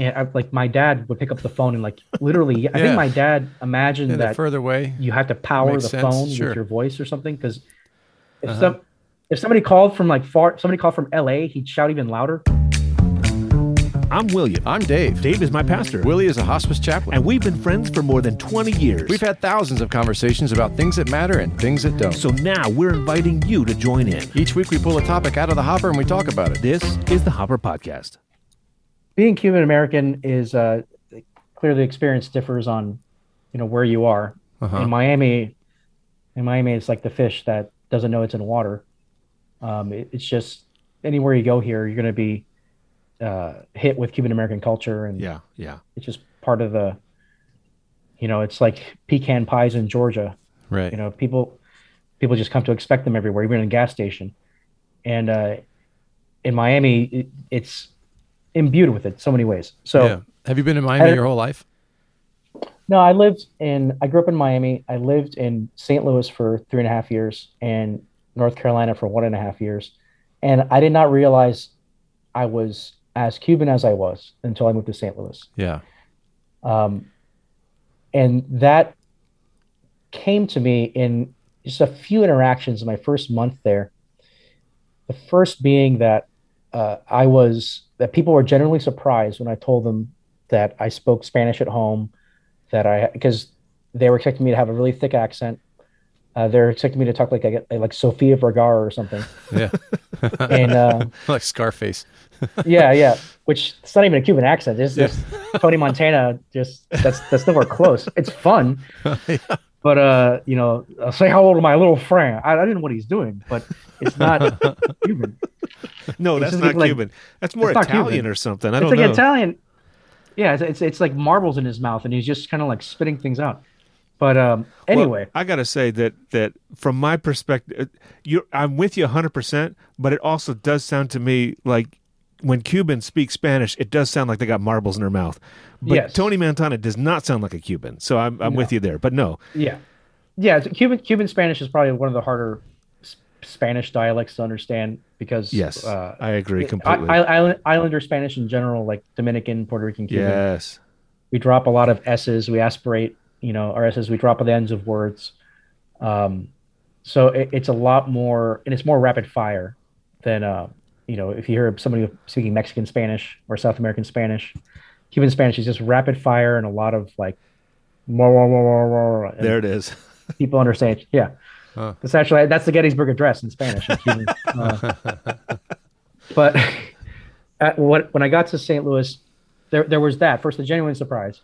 and I, like my dad would pick up the phone and like literally, I Yeah. think my dad imagined Yeah, that further away. you had to power the sense, phone sure. with your voice or something because if Uh-huh. some if somebody called from like far somebody called from LA, he'd shout even louder. I'm William. I'm Dave. Dave is my pastor. Willie is a hospice chaplain. And we've been friends for more than 20 years. We've had thousands of conversations about things that matter and things that don't. so now we're inviting you to join in. each week we pull a topic out of the hopper and we talk about it. This is the Hopper Podcast. Being Cuban American is uh, clearly the experience differs on you know where you are. Uh-huh. In Miami, in Miami, it's like the fish that doesn't know it's in water. Um, it- it's just anywhere you go here, you're going to be uh, hit with Cuban American culture, and Yeah, yeah. it's just part of the. You know, it's like pecan pies in Georgia. Right. You know, people people just come to expect them everywhere, even in a gas station. And uh, in Miami, it, it's imbued with it so many ways. So yeah. Have you been in Miami I- your whole life? no, I lived in I grew up in Miami. I lived in St. Louis for three and a half years and North Carolina for one and a half years. And I did not realize I was as Cuban as I was until I moved to St. Louis. Yeah. Um, and that came to me in just a few interactions in my first month there. The first being that uh, I was that people were generally surprised when I told them that I spoke Spanish at home, that I because they were expecting me to have a really thick accent. Uh, they're expecting me to talk like I get like Sofia Vergara or something. Yeah. And uh, like Scarface. yeah, yeah. Which it's not even a Cuban accent. It's just Tony Montana. Just that's that's nowhere close. It's fun, but uh, you know, uh, say hello to my little friend. I, I didn't know what he's doing, but it's not Cuban. No, It's that's not like- Cuban. That's more Italian Cuban. or something. I It's don't like know. Italian. Yeah, it's, it's it's like marbles in his mouth, and he's just kind of like spitting things out. But um, Well, anyway, I got to say that that from my perspective, you I'm with you 100%, but it also does sound to me like when Cubans speak Spanish, it does sound like they got marbles in their mouth. But Yes. Tony Montana does not sound like a Cuban. So I'm I'm with you there. But no. yeah, yeah. Cuban Cuban Spanish is probably one of the harder Spanish dialects to understand because Yes. uh, I agree I- completely. Island, Islander Spanish in general, like Dominican, Puerto Rican, Cuban. yes. We drop a lot of S's. We aspirate, you know, our S's. We drop at the ends of words. Um, so it, it's a lot more, and it's more rapid fire than, uh, you know, if you hear somebody speaking Mexican Spanish or South American Spanish. Cuban Spanish is just rapid fire and a lot of like, more, more, and There it is. people understand. Yeah, Huh. that's actually that's the Gettysburg Address in Spanish. in Cuban. Uh, but at what when I got to St. Louis, there there was that first the genuine surprise,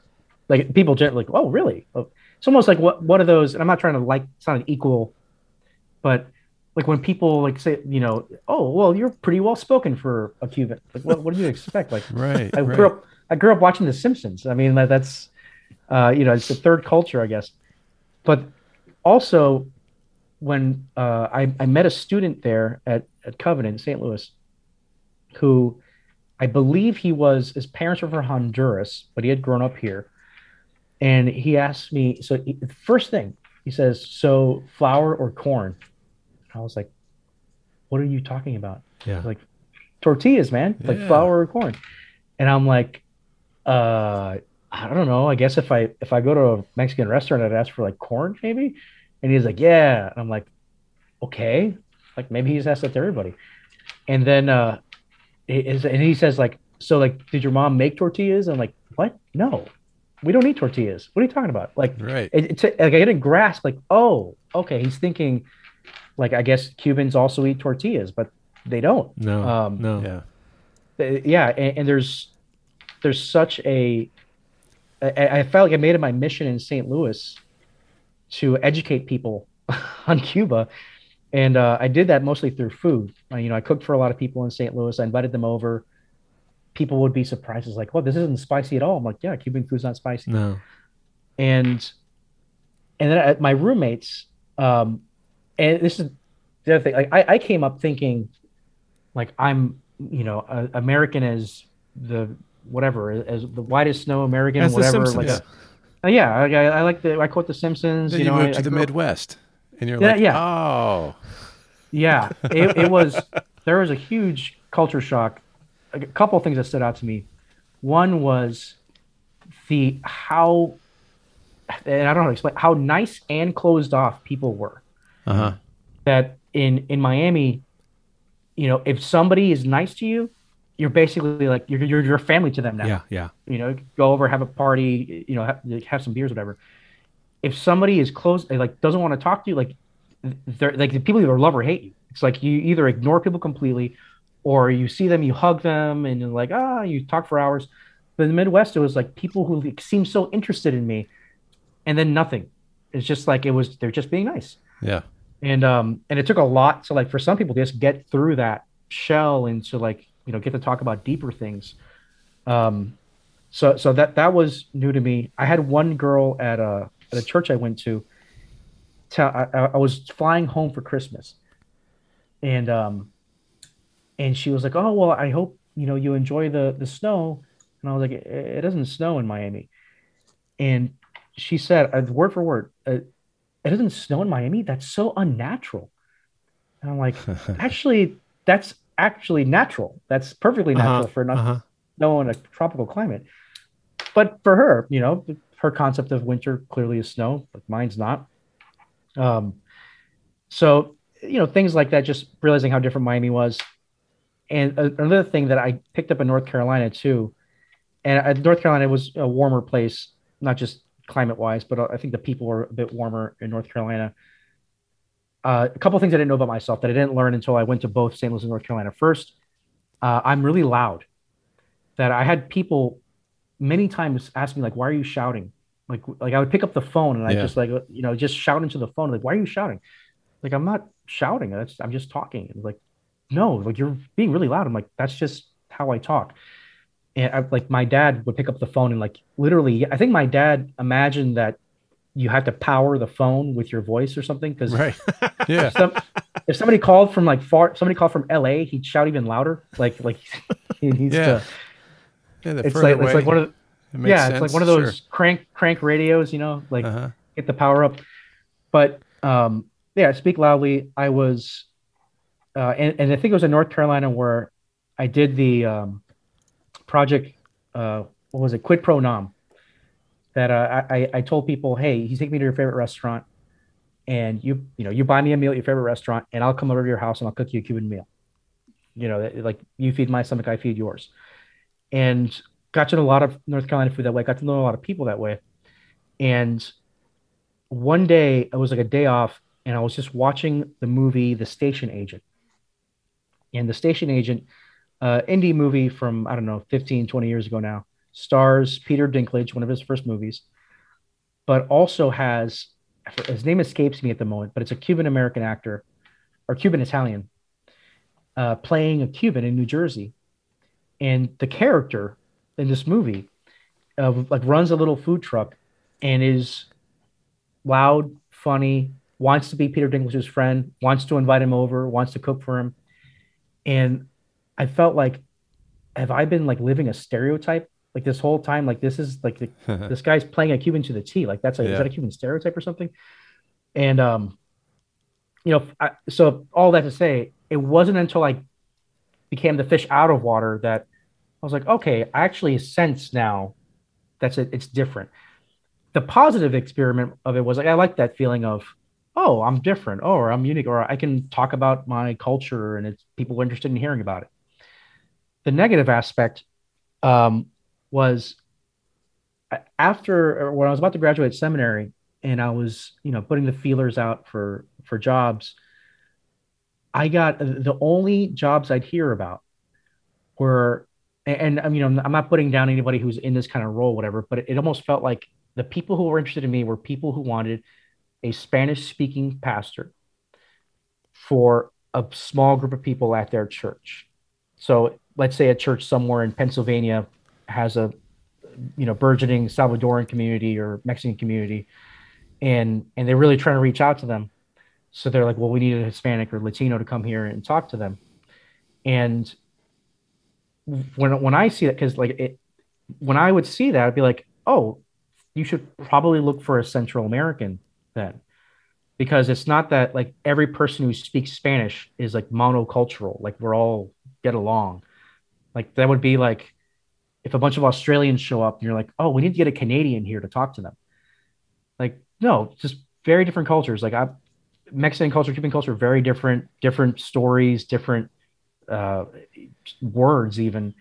like people generally like, oh really? Oh, It's almost like what what are those? And I'm not trying to like it's not an equal, but like when people like say you know oh well you're pretty well spoken for a Cuban. Like what what do you expect? Like Right. I right. grew up I grew up watching The Simpsons. I mean that, that's uh, you know it's the third culture I guess, but also when uh, I, I met a student there at, at Covenant St. Louis, who I believe he was his parents were from Honduras, but he had grown up here, and he asked me so he, first thing he says so flour or corn, I was like, what are you talking about? Yeah. like tortillas, man, like flour or corn. And I'm like, uh, I don't know. I guess if I if I go to a Mexican restaurant, I'd ask for like corn, maybe. And he's like, yeah. And I'm like, okay. Like maybe he's asked that to everybody. And then uh, is, and he says like, so like, did your mom make tortillas? I'm like, what? No, we don't eat tortillas. What are you talking about? Like, Right. it, it's like I didn't grasp like, oh, okay. He's thinking, like, I guess Cubans also eat tortillas, but they don't. No. Um, no. Yeah. Uh, yeah and, and there's there's such a I, I felt like i made it my mission in st louis to educate people on cuba and uh, i did that mostly through food uh, you know i cooked for a lot of people in st louis i invited them over people would be surprised it's like well this isn't spicy at all i'm like yeah cuban food's not spicy No. and and then I, my roommates um and this is the other thing like i, I came up thinking like i'm you know uh, american as the whatever as the whitest snow american As the whatever Simpsons. like uh, yeah I, I I like the i quote the simpsons Then you you, know moved I, to I the grew up- Midwest, and you're Yeah, like, yeah. oh, yeah it, it was there was a huge culture shock a couple of things that stood out to me One was the how, and I don't know how to explain how nice and closed off people were. Uh huh. That in in Miami, you know, if somebody is nice to you, you're basically like you're you're, you're family to them now. Yeah, yeah. You know, go over, have a party, you know, have, have some beers, whatever. If somebody is close, like doesn't want to talk to you, like they're like the people either love or hate you. It's like you either ignore people completely, or you see them, you hug them, and you're like, ah, you talk for hours. But in the Midwest, it was like people who like, seemed so interested in me, and then nothing. It's just like it was they're just being nice. Yeah. And um and it took a lot to like for some people to just get through that shell and to like you know get to talk about deeper things. Um, so so that that was new to me. I had one girl at a at a church I went to. Tell I, I was flying home for Christmas, and um, and she was like, "Oh well, I hope you know you enjoy the the snow." And I was like, "It, it doesn't snow in Miami," and she said, word for word, uh, "It doesn't snow in Miami. That's so unnatural." And I'm like, "Actually, that's actually natural. That's perfectly natural Uh-huh, for not uh-huh. snow in a tropical climate." But for her, you know, her concept of winter clearly is snow, but mine's not. Um, so you know, things like that, just realizing how different Miami was. And a- another thing that I picked up in North Carolina too, and uh, North Carolina was a warmer place, not just climate wise, but I think the people were a bit warmer in North Carolina. Uh, a couple things I didn't know about myself that I didn't learn until I went to both St. Louis and North Carolina. First, uh, I'm really loud. That I had people many times ask me like, "Why are you shouting?" Like, like I would pick up the phone and I Yeah. just like you know just shout into the phone like, "Why are you shouting?" Like I'm not shouting. That's I'm just talking. And like, no, like you're being really loud. I'm like, that's just how I talk. And I, like my dad would pick up the phone and like literally, I think my dad imagined that you had to power the phone with your voice or something because Right. Yeah. some, if somebody called from like far, somebody called from L.A., he'd shout even louder. Like like he needs Yeah. to. yeah the It's like it's like one of it makes yeah, it's like one of sure. those crank crank radios, you know, like Uh-huh. get the power up. But um, yeah, speak loudly. I was, uh, and, and I think it was in North Carolina where I did the um, project. Uh, what was it? Quid pro nom. That uh, I I- told people, hey, you take me to your favorite restaurant, and you you know you buy me a meal at your favorite restaurant, and I'll come over to your house and I'll cook you a Cuban meal. You know, like you feed my stomach, I feed yours, and got to know a lot of North Carolina food that way. Got to know a lot of people that way, and one day it was like a day off and i was just watching the movie the station agent and the station agent uh indie movie from i don't know 15 20 years ago now stars peter dinklage one of his first movies but also has his name escapes me at the moment but it's a cuban american actor or cuban italian uh, playing a cuban in new jersey and the character in this movie uh, like runs a little food truck and is loud, funny, wants to be Peter Dinklage's friend, wants to invite him over, wants to cook for him. And I felt like, have I been like living a stereotype like this whole time? Like this is like the, this guy's playing a Cuban to the T. Like that's a, Yeah. is that a Cuban stereotype or something? And um, you know, I, so all that to say, it wasn't until I became the fish out of water that I was like, okay, I actually sense now that's it. It's different the positive experiment of it was like I like that feeling of oh I'm different oh or I'm unique or I can talk about my culture and it's people are interested in hearing about it. The negative aspect um, was uh, after when I was about to graduate seminary and I was you know putting the feelers out for for jobs. I got uh, the only jobs I'd hear about were and, and I mean I'm I'm not putting down anybody who's in this kind of role whatever but it, it almost felt like the people who were interested in me were people who wanted a Spanish speaking pastor for a small group of people at their church. So let's say a church somewhere in Pennsylvania has a you know burgeoning Salvadoran community or Mexican community and and they're really trying to reach out to them. So they're like, well, we need a Hispanic or Latino to come here and talk to them. And when when I see that, because like it, when I would see that, I'd be like, oh, you should probably look for a Central American then, because it's not that like every person who speaks Spanish is like monocultural, like we're all get along. Like that would be like if a bunch of Australians show up and you're like, oh, we need to get a Canadian here to talk to them. Like, no, just very different cultures. Like I Mexican culture, Cuban culture, very different, different stories, different uh, words even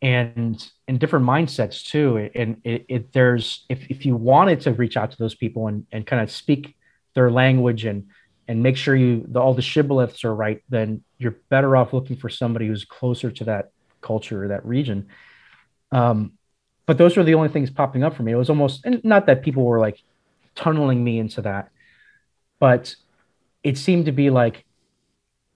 and and different mindsets too and it, it, there's if, if you wanted to reach out to those people and, and kind of speak their language and and make sure you the, all the shibboleths are right then you're better off looking for somebody who's closer to that culture or that region um but those were the only things popping up for me it was almost and not that people were like tunneling me into that but it seemed to be like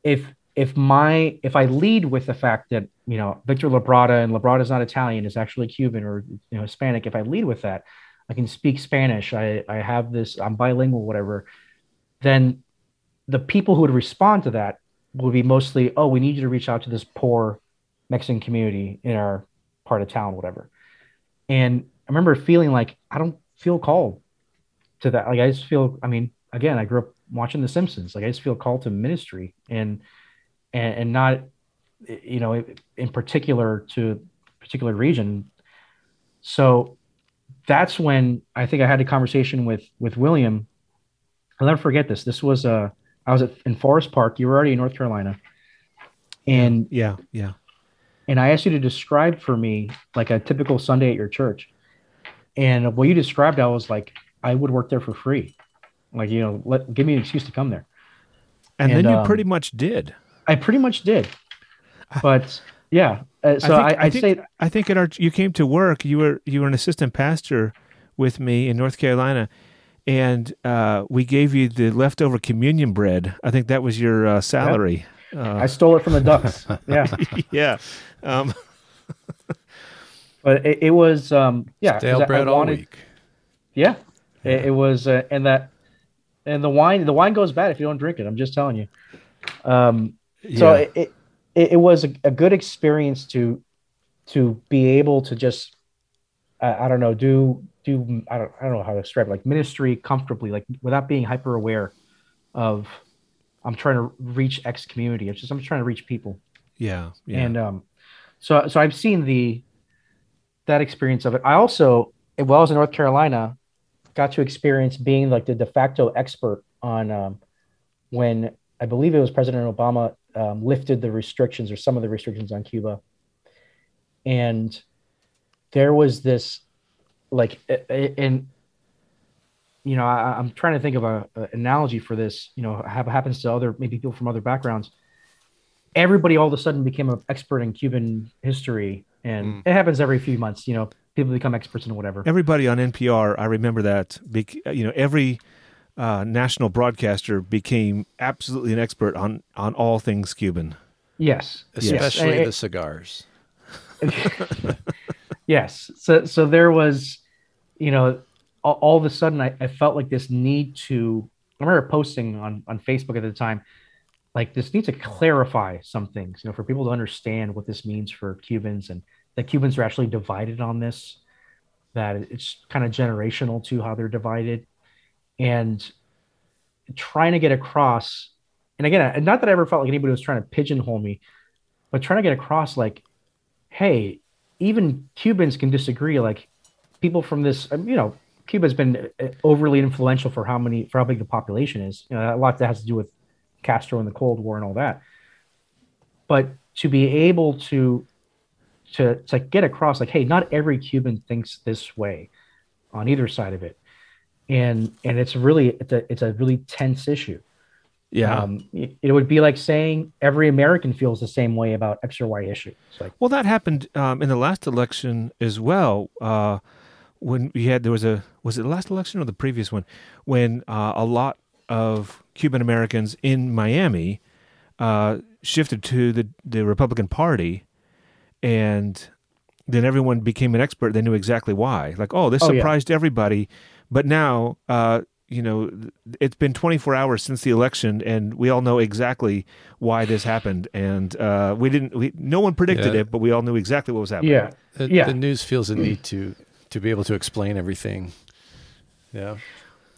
if if my if I lead with the fact that you know Victor Labrada and Labrada is not Italian, is actually Cuban or you know Hispanic, if I lead with that, I can speak Spanish. I I have this. I'm bilingual, whatever. Then the people who would respond to that would be mostly, oh, we need you to reach out to this poor Mexican community in our part of town, whatever. And I remember feeling like I don't feel called to that. Like I just feel. I mean, again, I grew up watching The Simpsons. Like I just feel called to ministry and and, and not you know in particular to particular region so that's when i think i had a conversation with with william i'll never forget this this was uh i was at, in forest park you were already in north carolina and yeah yeah and i asked you to describe for me like a typical sunday at your church and what you described i was like i would work there for free like you know let give me an excuse to come there and, and then you um, pretty much did I pretty much did, but yeah. Uh, so I, think, I, I think, say I think at our you came to work. You were you were an assistant pastor with me in North Carolina, and uh, we gave you the leftover communion bread. I think that was your uh, salary. Yeah. I stole it from the ducks. Yeah, yeah. Um. but it, it was um, yeah stale bread wanted, all week. Yeah, yeah. It, it, was, uh, and that and the wine the wine goes bad if you don't drink it. I'm just telling you. Um, so it, it, it was a, a, good experience to to be able to just I, I don't know do do I don't I don't know how to describe it, like ministry comfortably like without being hyper aware of I'm trying to reach X community. It's just I'm just trying to reach people. Yeah, yeah. And um, so so I've seen the that experience of it. I also, while I was in North Carolina, got to experience being like the de facto expert on um, when I believe it was President Obama um, lifted the restrictions or some of the restrictions on Cuba. And there was this, like, and you know, I, am trying to think of a, a, analogy for this. You know, have happens to other maybe people from other backgrounds. Everybody all of a sudden became an expert in Cuban history, and mm. it happens every few months. You know, people become experts in whatever. Everybody on NPR, I remember that. You know, every uh, national broadcaster became absolutely an expert on on all things Cuban. Yes, especially yes. the cigars. yes. So so there was, you know, all, all of a sudden I, I, felt like this need to. I remember posting on on Facebook at the time, like this needs to clarify some things, you know, for people to understand what this means for Cubans and that Cubans are actually divided on this. That it's kind of generational to how they're divided and trying to get across and again not that i ever felt like anybody was trying to pigeonhole me but trying to get across like hey even cubans can disagree like people from this um, you know cuba's been uh, overly influential for how many for how big the population is you know a lot that has to do with castro and the cold war and all that but to be able to to to get across like hey not every cuban thinks this way on either side of it and and it's really it's a it's a really tense issue. Yeah, um, it, it, would be like saying every American feels the same way about X or Y issue. It's like, well, that happened um, in the last election as well. Uh, when we had there was a was it the last election or the previous one when uh, a lot of Cuban Americans in Miami uh, shifted to the the Republican Party, and then everyone became an expert. They knew exactly why. Like, oh, this oh, surprised yeah. everybody but now, uh, you know, it's been 24 hours since the election, and we all know exactly why this happened. And uh, we didn't, we, no one predicted yeah. it, but we all knew exactly what was happening. Yeah, the, yeah. The news feels a need to to be able to explain everything. Yeah.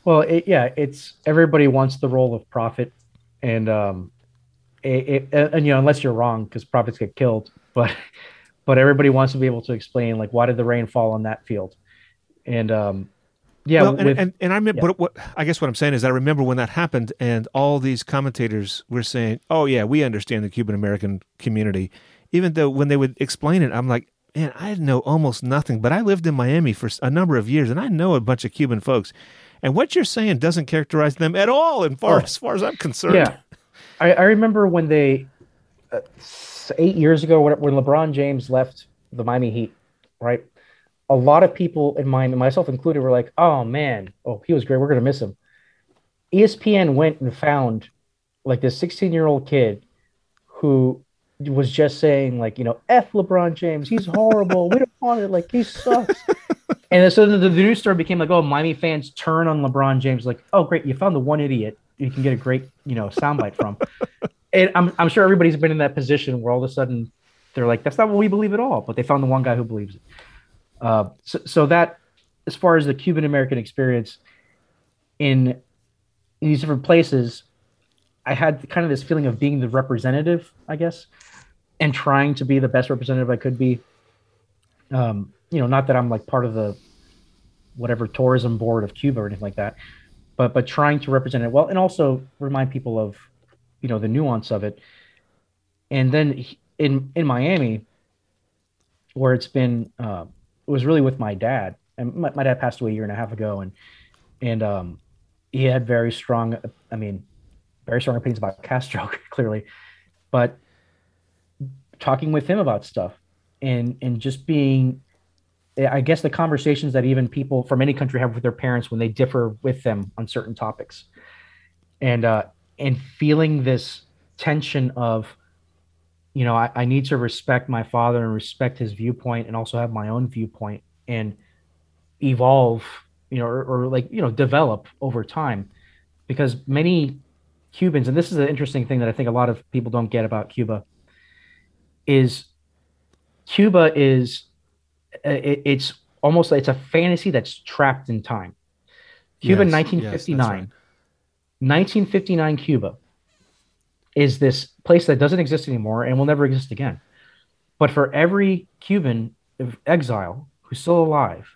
Well, it, yeah, it's everybody wants the role of prophet, and um, it, it, and you know, unless you're wrong, because prophets get killed, but but everybody wants to be able to explain like why did the rain fall on that field, and um, yeah, well, and, with- and, and I remember yeah. what, what I guess what I'm saying is I remember when that happened, and all these commentators were saying, "Oh yeah, we understand the Cuban American community," even though when they would explain it, I'm like, "Man, I know almost nothing." But I lived in Miami for a number of years, and I know a bunch of Cuban folks, and what you're saying doesn't characterize them at all, in far Oh. as far as I'm concerned. Yeah, I, I remember when they uh, eight years ago when, when LeBron James left the Miami Heat, right? A lot of people in Miami, myself included, were like, "Oh man, oh he was great. We're gonna miss him." ESPN went and found like this 16 year old kid who was just saying like, you know, "F LeBron James, he's horrible. we don't want it. Like he sucks." and so the, the news story became like, "Oh, Miami fans turn on LeBron James." Like, "Oh, great, you found the one idiot you can get a great, you know, soundbite from." and I'm I'm sure everybody's been in that position where all of a sudden they're like, "That's not what we believe at all," but they found the one guy who believes it. Uh, so, so that, as far as the Cuban American experience in in these different places, I had kind of this feeling of being the representative, I guess, and trying to be the best representative I could be. Um, you know, not that I'm like part of the whatever tourism board of Cuba or anything like that, but but trying to represent it well and also remind people of you know the nuance of it. And then in in Miami, where it's been, uh, it was really with my dad, and my, my dad passed away a year and a half ago, and and um, he had very strong, I mean, very strong opinions about Castro, clearly, but talking with him about stuff and and just being I guess the conversations that even people from any country have with their parents when they differ with them on certain topics, and uh, and feeling this tension of, you know, I, I need to respect my father and respect his viewpoint, and also have my own viewpoint and evolve, you know, or, or like you know, develop over time, because many Cubans, and this is an interesting thing that I think a lot of people don't get about Cuba, is Cuba is uh, it, it's almost it's a fantasy that's trapped in time. Cuba, Yes, yes, 1959, that's right. 1959 Cuba is this place that doesn't exist anymore and will never exist again. But for every Cuban exile who's still alive,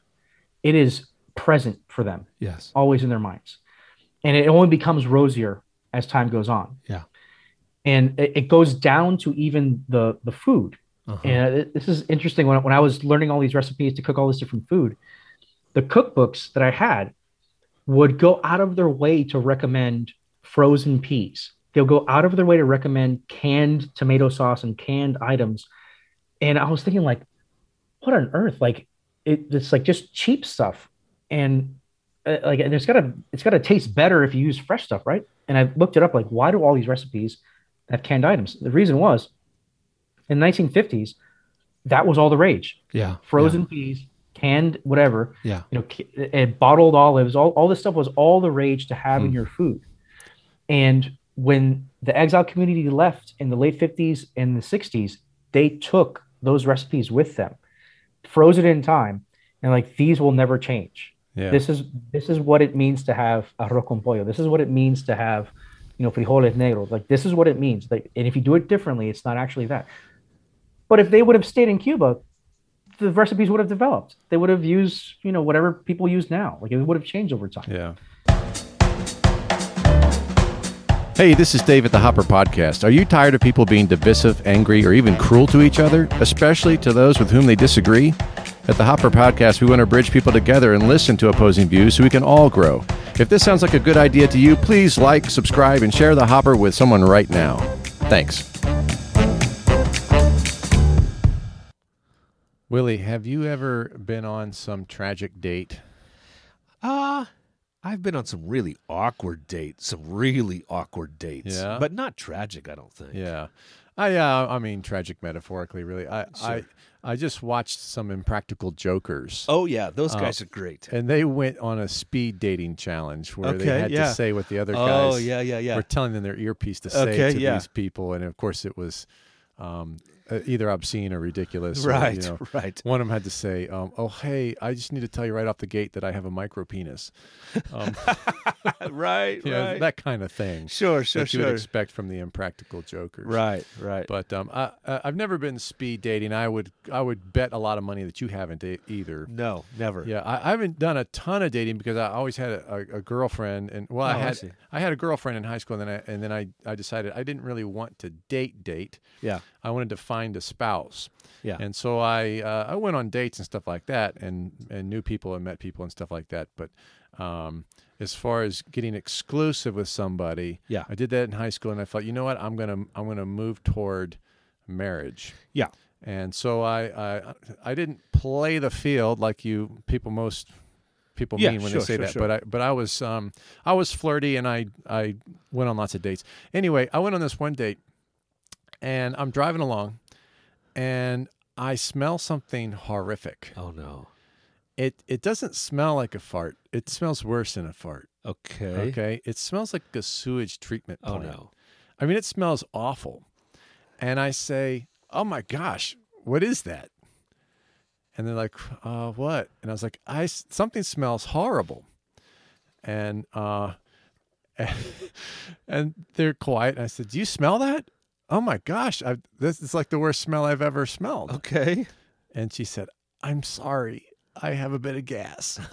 it is present for them, Yes. always in their minds, and it only becomes rosier as time goes on. Yeah. and it, it goes down to even the the food. Uh-huh. And it- this is interesting. When, when I was learning all these recipes to cook all this different food, the cookbooks that I had would go out of their way to recommend frozen peas. They'll go out of their way to recommend canned tomato sauce and canned items. And I was thinking, like, what on earth? Like, it, it's like just cheap stuff. And uh, like, and it's gotta, it's gotta taste better if you use fresh stuff, right? And I looked it up, like, why do all these recipes have canned items? The reason was in the 1950s, that was all the rage. yeah. Frozen peas, canned whatever, Yeah. you know, and bottled olives, all, all this stuff was all the rage to have in Hmm. your food. And when the exile community left in the late 50s and the 60s, they took those recipes with them, froze it in time, and like these will never change. Yeah. This is this is what it means to have arroz con pollo. This is what it means to have, you know, frijoles negros. Like this is what it means. Like, and if you do it differently, it's not actually that. But if they would have stayed in Cuba, the recipes would have developed. They would have used, you know, whatever people use now. Like it would have changed over time. Yeah. Hey, this is Dave at the Hopper Podcast. Are you tired of people being divisive, angry, or even cruel to each other, especially to those with whom they disagree? At the Hopper Podcast, we want to bridge people together and listen to opposing views so we can all grow. If this sounds like a good idea to you, please like, subscribe, and share the Hopper with someone right now. Thanks. Willie, have you ever been on some tragic date? Uh I've been on some really awkward dates, some really awkward dates. Yeah? But not tragic, I don't think. Yeah. I uh, I mean tragic metaphorically really. I I Sure. I just watched some impractical jokers. Oh yeah, those Oh. guys are great. And they went on a speed dating challenge where they had yeah. to say what the other guys Oh yeah, yeah, yeah. were telling them their earpiece to say Okay, to yeah. these people. And of course, it was um, uh, either obscene or ridiculous. or, right, you know, right. one of them had to say, um, "Oh, hey, I just need to tell you right off the gate that I have a micro penis." Um, right, you know, right. that kind of thing. sure, sure, that you would sure. expect from the impractical jokers. Right, right. But um, I, I- I've never been speed dating. I would I would bet a lot of money that you haven't e- either. no, never. Yeah, I, I haven't done a ton of dating because I always had a, a, a girlfriend, and well, Oh, I I had see. I, had a girlfriend in high school, and then I and then I, I decided I didn't really want to date date. Yeah. I wanted to find a spouse. Yeah. And so I uh, I went on dates and stuff like that, and and knew people and met people and stuff like that. But um, as far as getting exclusive with somebody, Yeah. I did that in high school, and I thought, you know what, I'm gonna I'm gonna move toward marriage. Yeah. And so I, I I didn't play the field like you people most people Yeah, mean when sure, they say sure, that. sure. But I but I was um I was flirty and I I went on lots of dates. Anyway, I went on this one date and I'm driving along and I smell something horrific. Oh no. It it doesn't smell like a fart. It smells worse than a fart. Okay. Okay. It smells like a sewage treatment Oh no. I mean, it smells awful. And I say, "Oh my gosh, what is that?" And they're like, "Uh, what?" And I was like, "I something smells horrible." And uh, and they're quiet. And I said, "Do you smell that?" Oh my gosh, I, this is like the worst smell I've ever smelled. Okay. And she said, "I'm sorry, I have a bit of gas."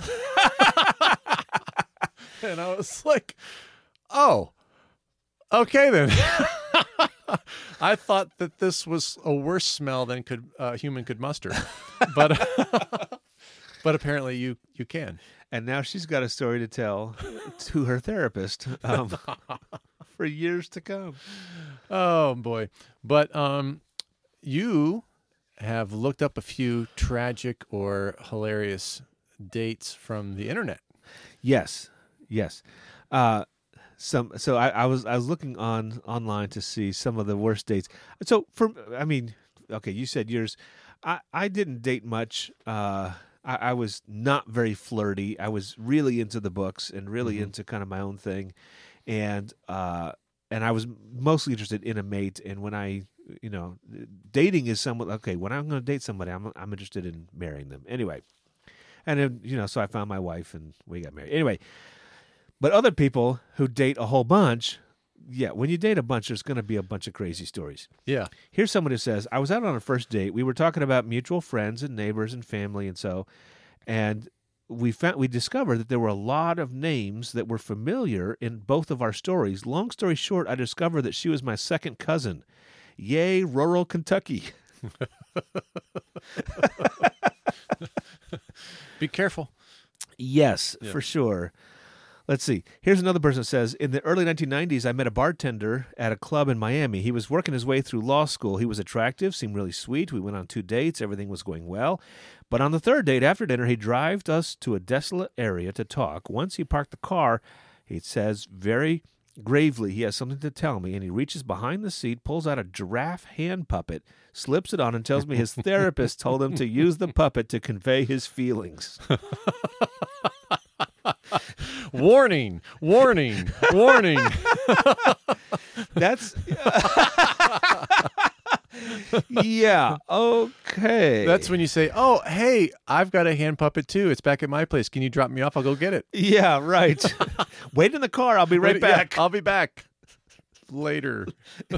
and I was like, "Oh, okay then." I thought that this was a worse smell than could a human could muster, but but apparently you you can. And now she's got a story to tell to her therapist um, for years to come. Oh boy! But um, you have looked up a few tragic or hilarious dates from the internet. Yes, yes. Uh, some so I, I was I was looking on online to see some of the worst dates. So for I mean, okay, you said yours. I I didn't date much. Uh, I, I was not very flirty. I was really into the books and really into kind of my own thing, and uh, and I was mostly interested in a mate. And when I you know dating is somewhat okay when I'm going to date somebody I'm I'm interested in marrying them anyway. And then, you know, so I found my wife and we got married. Anyway, but other people who date a whole bunch, yeah, when you date a bunch, there's going to be a bunch of crazy stories. Yeah. Here's someone who says, I was out on a first date. We were talking about mutual friends and neighbors and family and so, and we found we discovered that there were a lot of names that were familiar in both of our stories. Long story short, I discovered that she was my second cousin. Yay, rural Kentucky. Be careful. Yes, for sure. Let's see. Here's another person that says In the early 1990s, I met a bartender at a club in Miami. He was working his way through law school. He was attractive, seemed really sweet. We went on two dates. Everything was going well. But on the third date after dinner, he drove us to a desolate area to talk. Once he parked the car, he says very gravely he has something to tell me, and he reaches behind the seat, pulls out a giraffe hand puppet, slips it on, and tells me his therapist told him to use the puppet to convey his feelings. warning! Warning! warning! That's yeah. Okay. That's when you say, "Oh, hey, I've got a hand puppet too. It's back at my place. Can you drop me off? I'll go get it." yeah. Right. Wait in the car. I'll be right Yeah, back. I'll be back later.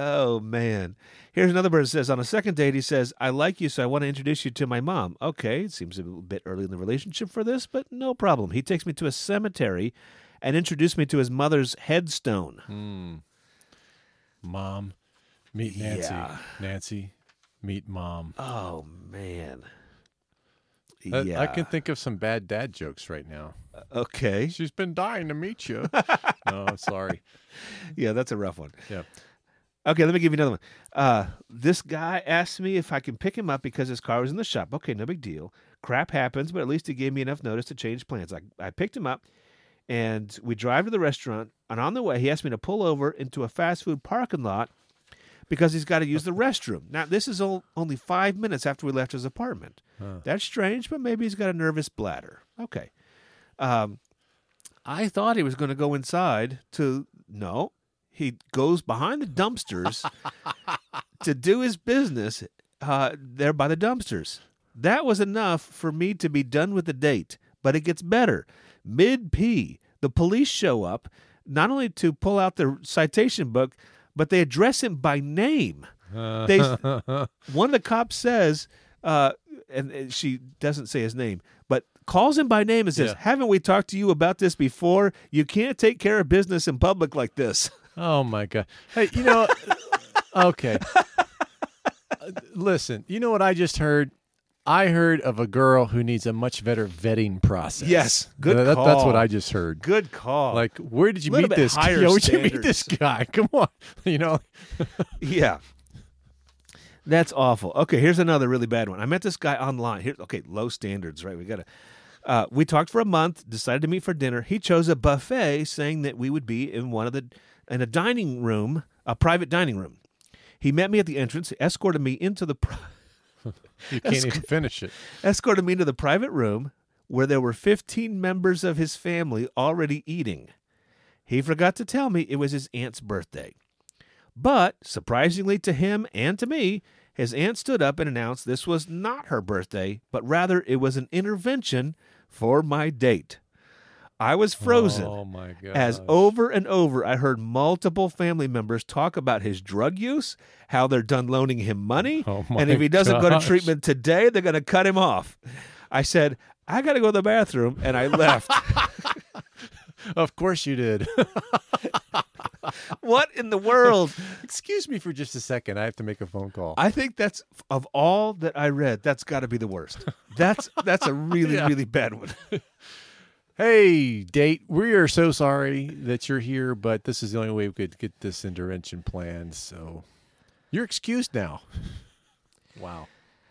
Oh man. Here's another person says on a second date he says, "I like you, so I want to introduce you to my mom." Okay, it seems a bit early in the relationship for this, but no problem. He takes me to a cemetery and introduced me to his mother's headstone. Hmm. Mom, meet Nancy. Yeah. Nancy, meet mom. Oh man. I- yeah. I can think of some bad dad jokes right now. Uh, okay. She's been dying to meet you. no, sorry. Yeah, that's a rough one. Yeah. Okay, let me give you another one. Uh, this guy asked me if I can pick him up because his car was in the shop. Okay, no big deal. Crap happens, but at least he gave me enough notice to change plans. I, I picked him up, and we drive to the restaurant. And on the way, he asked me to pull over into a fast food parking lot because he's got to use the restroom. Now, this is o- only five minutes after we left his apartment. That's strange, but maybe he's got a nervous bladder. Okay. Um, I thought he was going to go inside to no. He goes behind the dumpsters to do his business uh, there by the dumpsters. That was enough for me to be done with the date. But it gets better. Mid P, the police show up not only to pull out their citation book, but they address him by name. They one of the cops says, uh, and and she doesn't say his name, but calls him by name and says, Yeah. "Haven't we talked to you about this before? You can't take care of business in public like this." Oh my god. Hey, you know, okay. Listen, you know what I just heard? I heard of a girl who needs a much better vetting process. Yes, good that- That's what. I just heard. Good call. Like, where did you meet this? higher Yeah, where'd you meet this guy? Come on, you know. Yeah. That's awful. Okay, here's another really bad one. I met this guy online. Here, okay, low standards, right? We got to. Uh, we talked for a month. Decided to meet for dinner. He chose a buffet, saying that we would be in one of the in a dining room, a private dining room. He met me at the entrance, escorted me into the pri- You can't even finish it. escorted me into the private room where there were 15 members of his family already eating. He forgot to tell me it was his aunt's birthday. But, surprisingly to him and to me, his aunt stood up and announced this was not her birthday, but rather it was an intervention for my date. I was frozen. Oh my. As over and over, I heard multiple family members talk about his drug use, how they're done loaning him money, Oh and if he doesn't go to treatment today, they're going to cut him off. I said, I got to go to the bathroom, and I left. Of course you did. what in the world? Excuse me for just a second. I have to make a phone call. I think that's of all that I read, that's got to be the worst. That's that's a really Yeah. really bad one. Hey, date, we are so sorry that you're here, but this is the only way we could get this intervention planned. So you're excused now. Wow.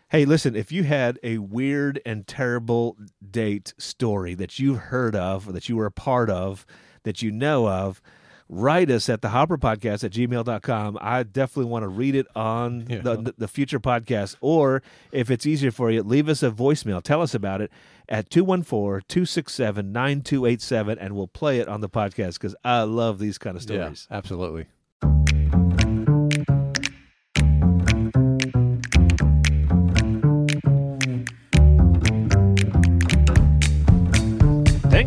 Hey, listen, if you had a weird and terrible date story that you've heard of or that you were a part of, that you know of, write us at the Hopper Podcast at gmail.com. I definitely want to read it on Yeah. the, the future podcast. Or if it's easier for you, leave us a voicemail. Tell us about it at 214 267 9287, and we'll play it on the podcast because I love these kind of stories. Yeah, absolutely.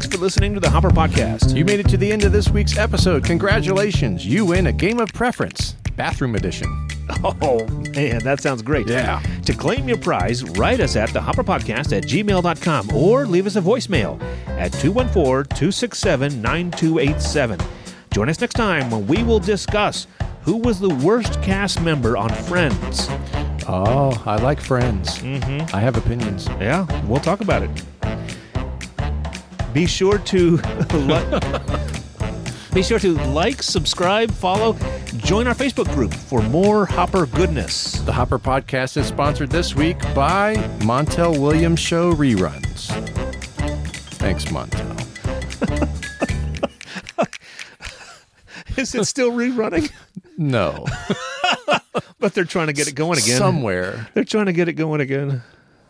Thanks for listening to the Hopper Podcast. You made it to the end of this week's episode. Congratulations. You win a game of preference, bathroom edition. Oh, man, that sounds great. Yeah. To claim your prize, write us at thehopperpodcast at gmail.com or leave us a voicemail at 214 267 9287. Join us next time when we will discuss who was the worst cast member on Friends. Oh, I like friends. Mm-hmm. I have opinions. Yeah, we'll talk about it. Be sure to li- be sure to like, subscribe, follow, join our Facebook group for more Hopper goodness. The Hopper Podcast is sponsored this week by Montel Williams Show Reruns. Thanks, Montel. Is it still rerunning? No. but they're trying to get it going again. Somewhere. They're trying to get it going again.